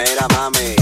Mira mami.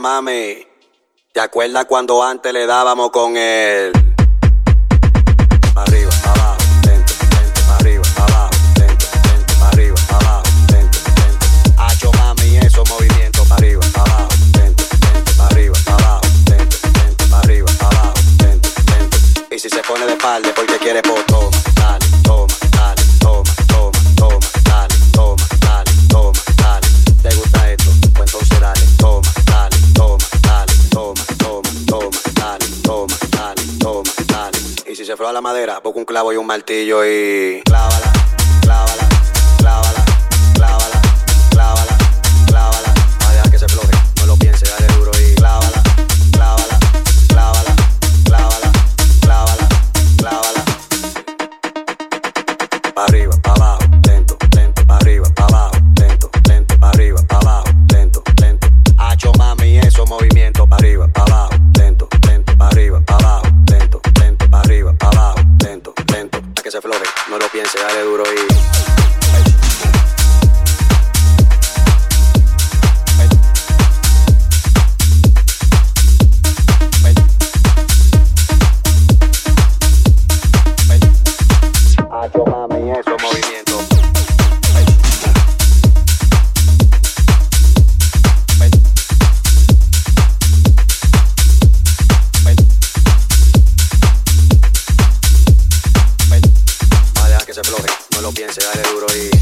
mami. ¿Te acuerdas cuando antes le dábamos con el... la madera, busca un clavo y un martillo y. no lo piense, dale duro y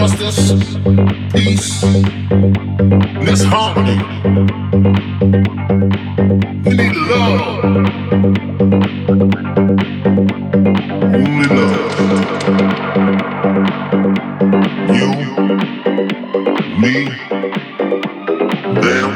Justice, peace, this harmony. We need love. Only love. You, me, them.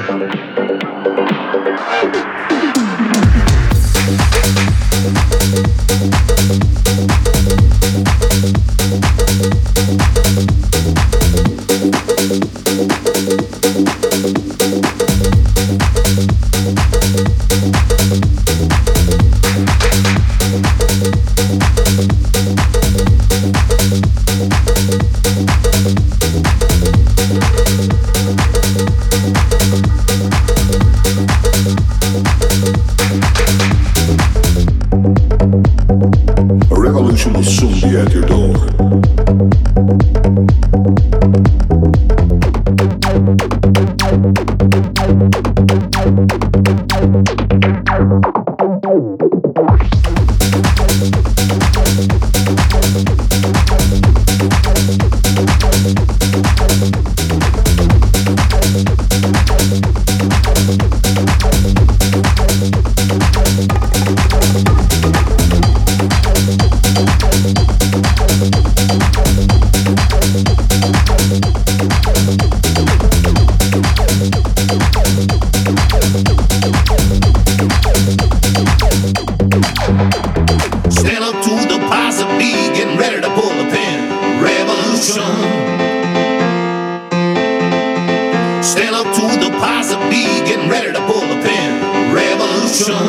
solution.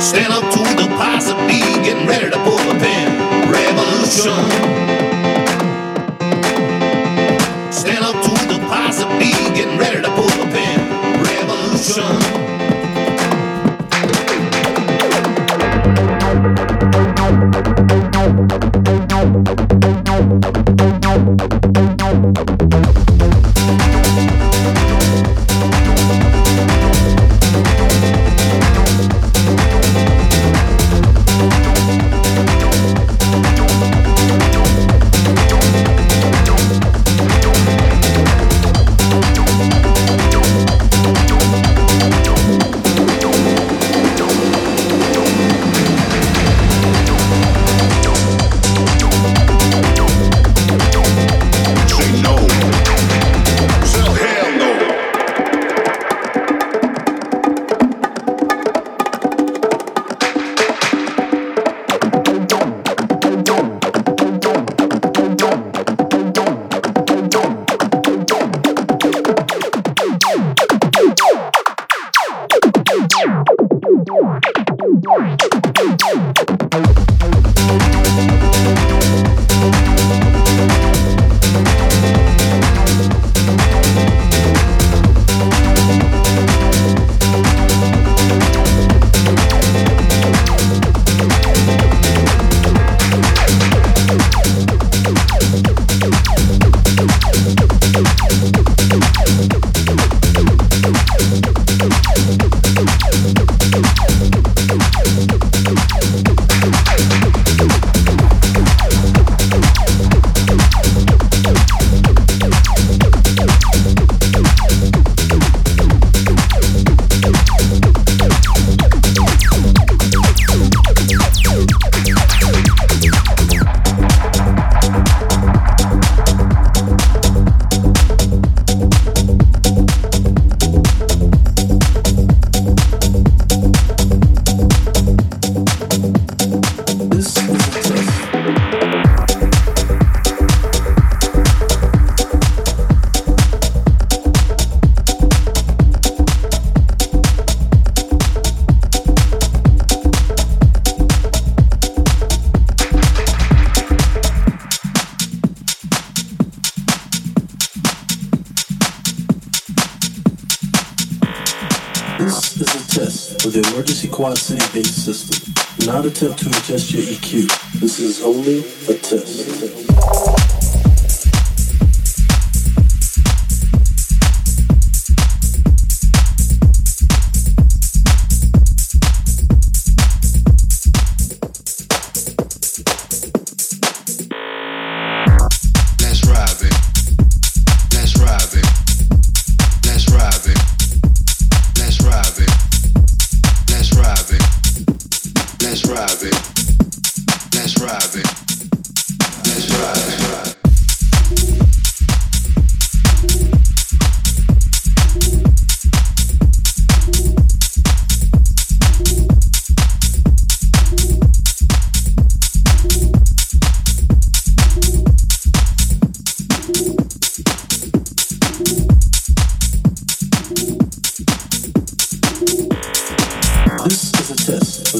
Stand up to the possibility, getting ready to pull the pin. Revolution. Stand up to the possibility, getting ready to pull the pin. Revolution.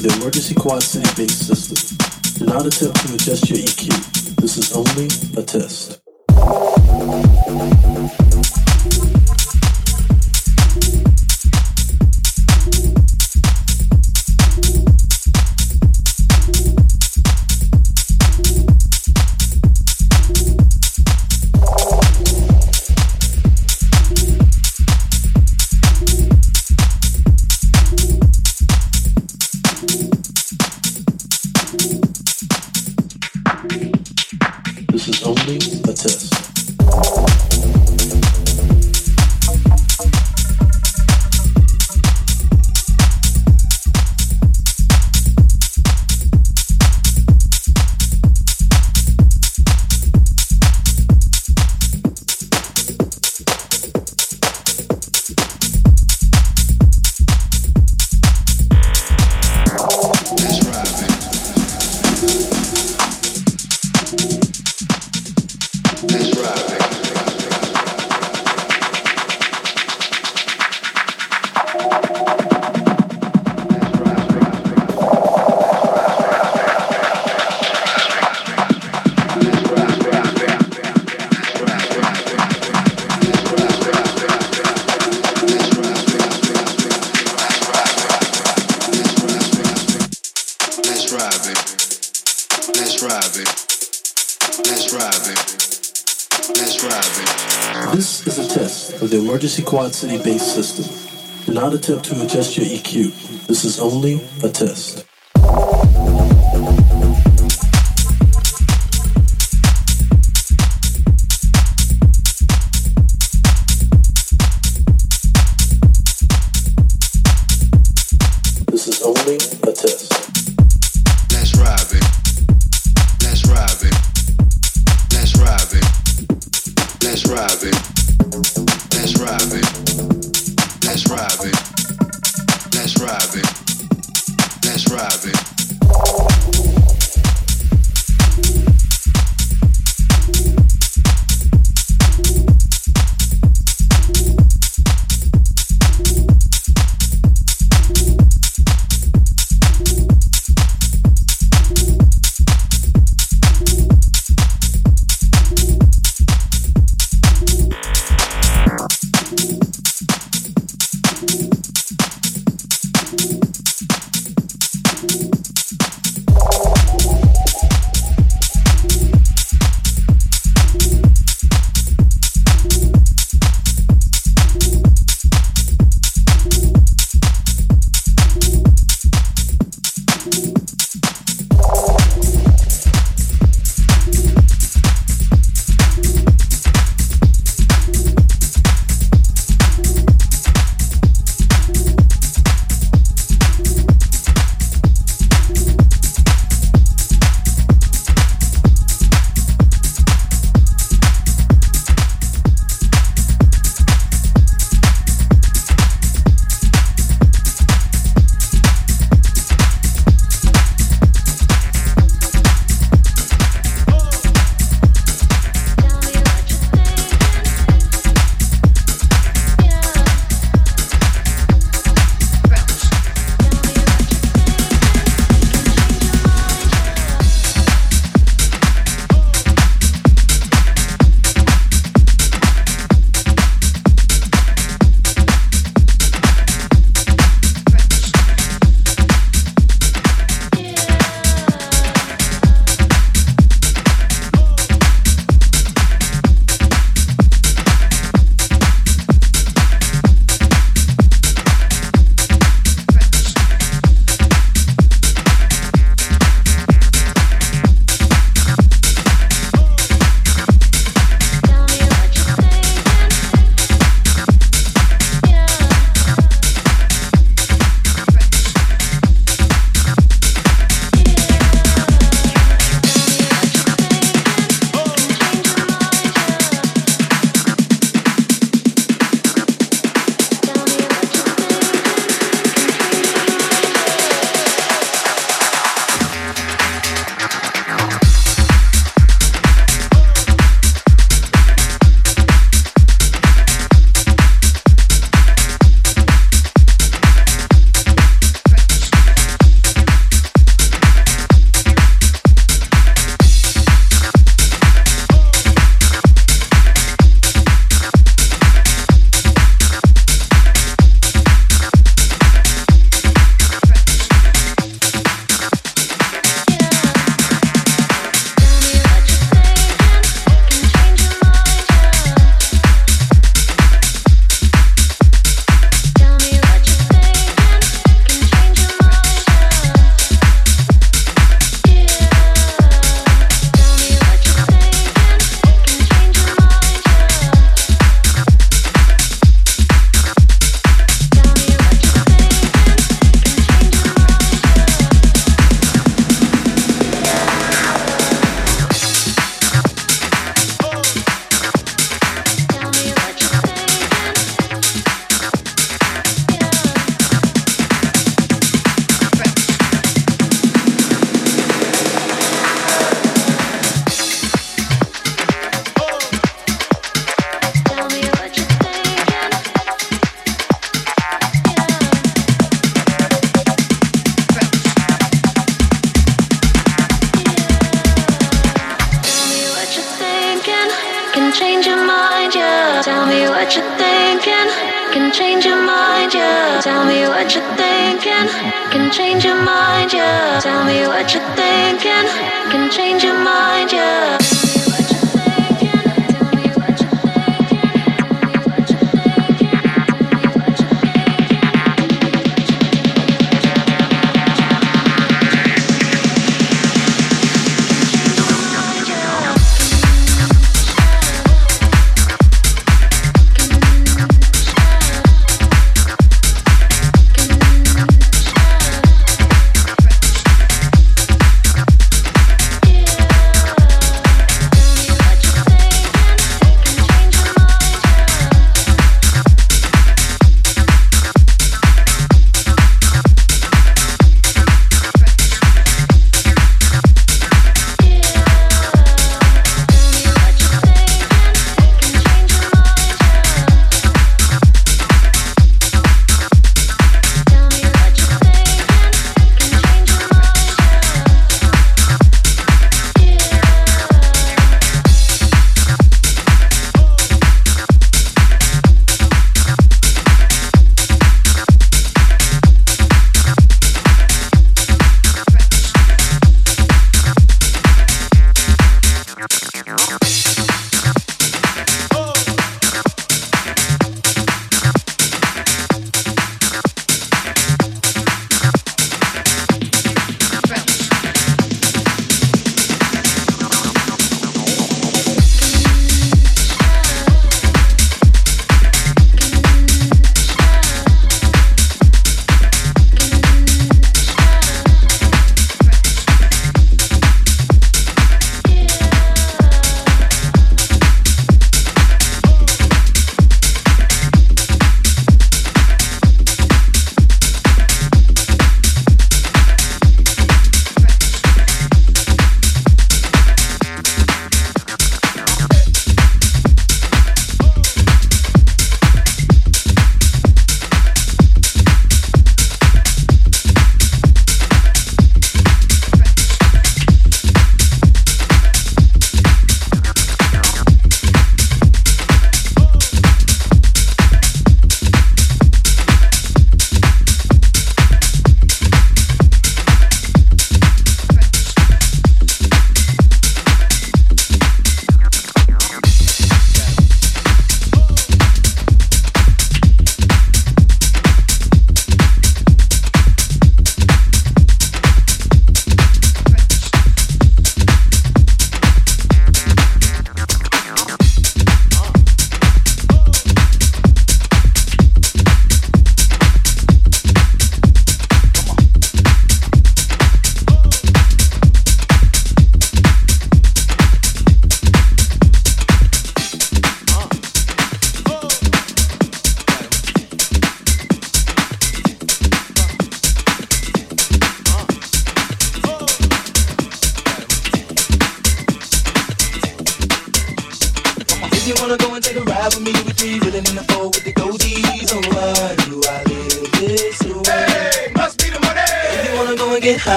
Of the emergency quad city bass system. Do not attempt to adjust your EQ. This is only a test. Emergency quad city bass system. Do not attempt to adjust your EQ. This is only a test.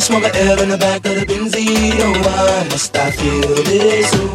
smoke an in the back of the Benzie. Oh, why must I feel this way?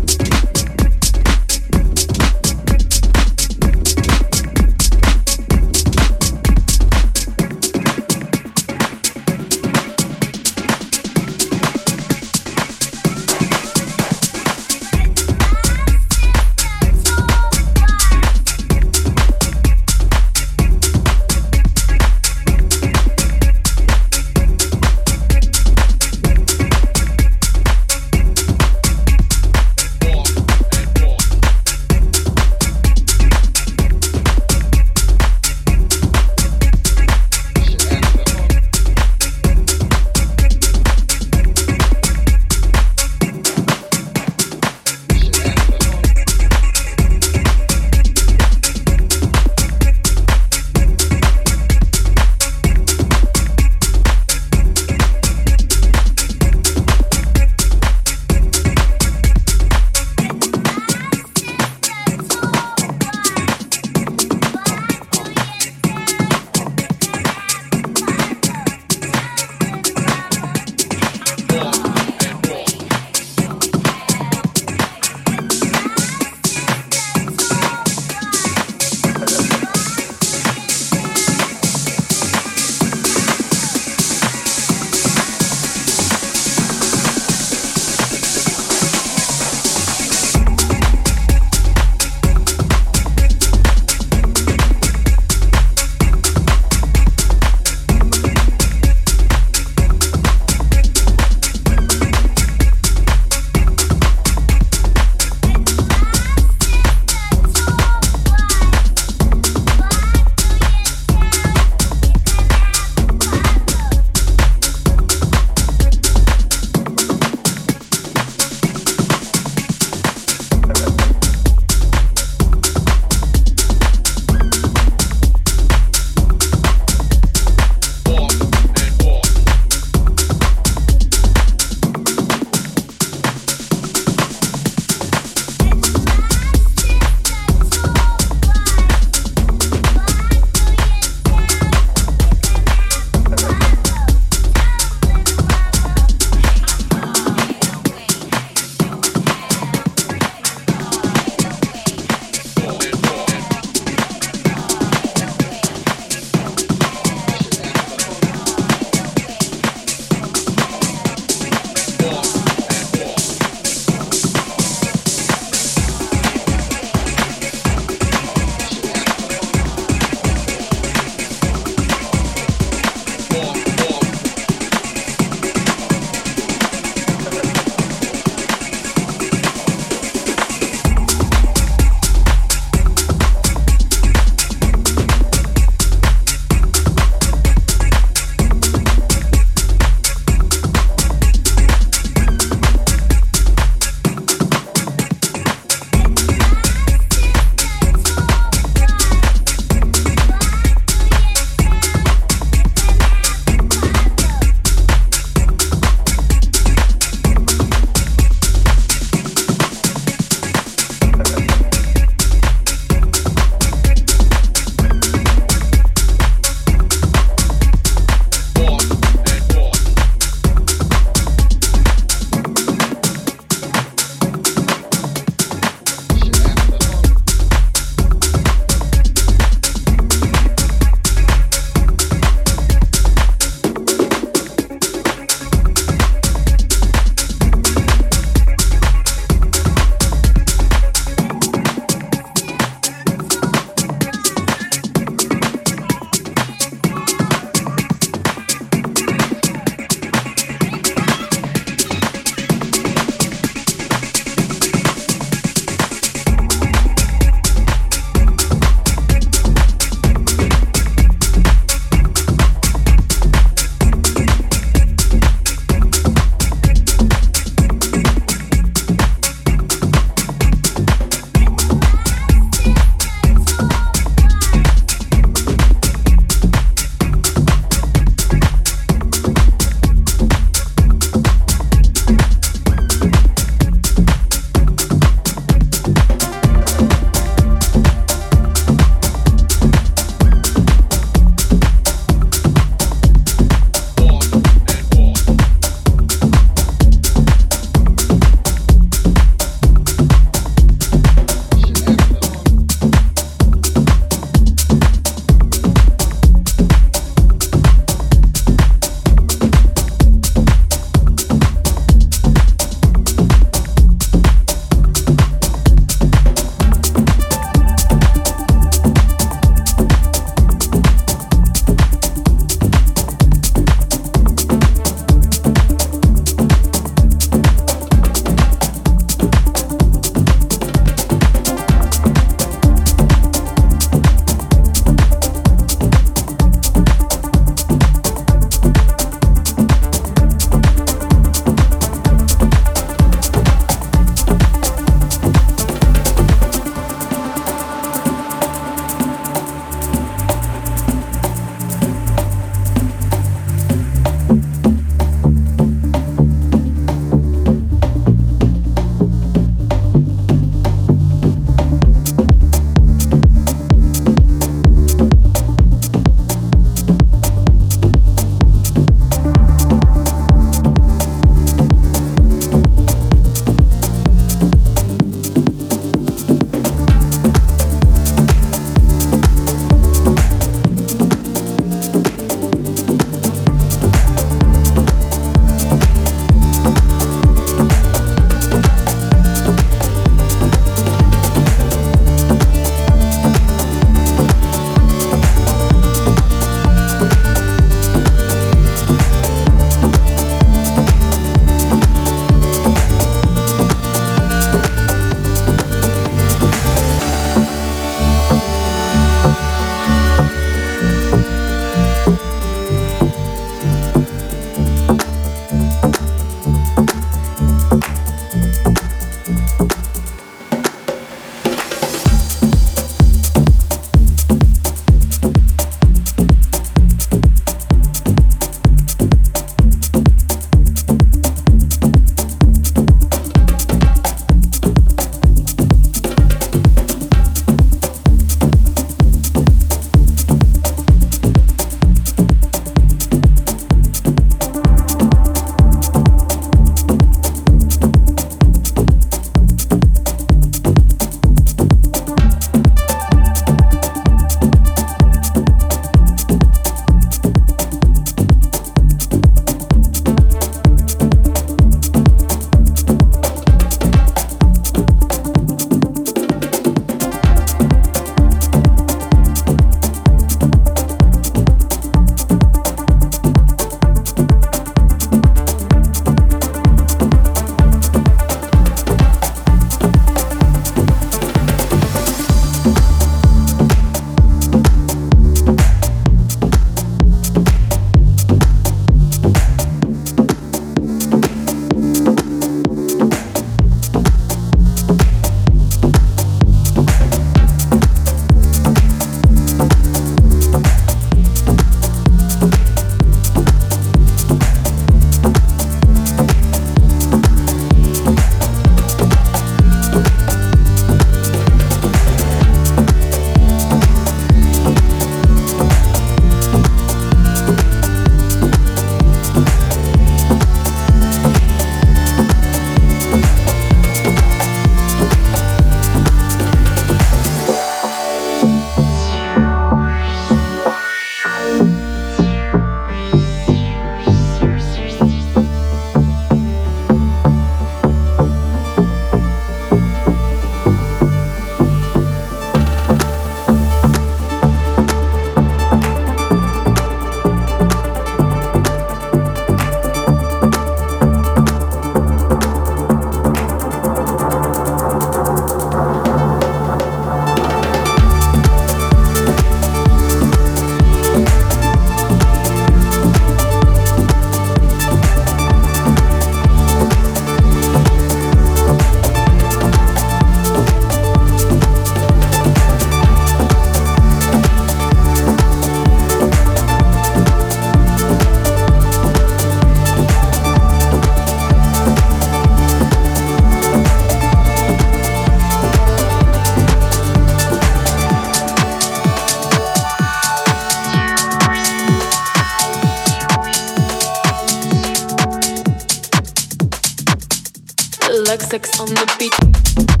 Lux, sex on the beach.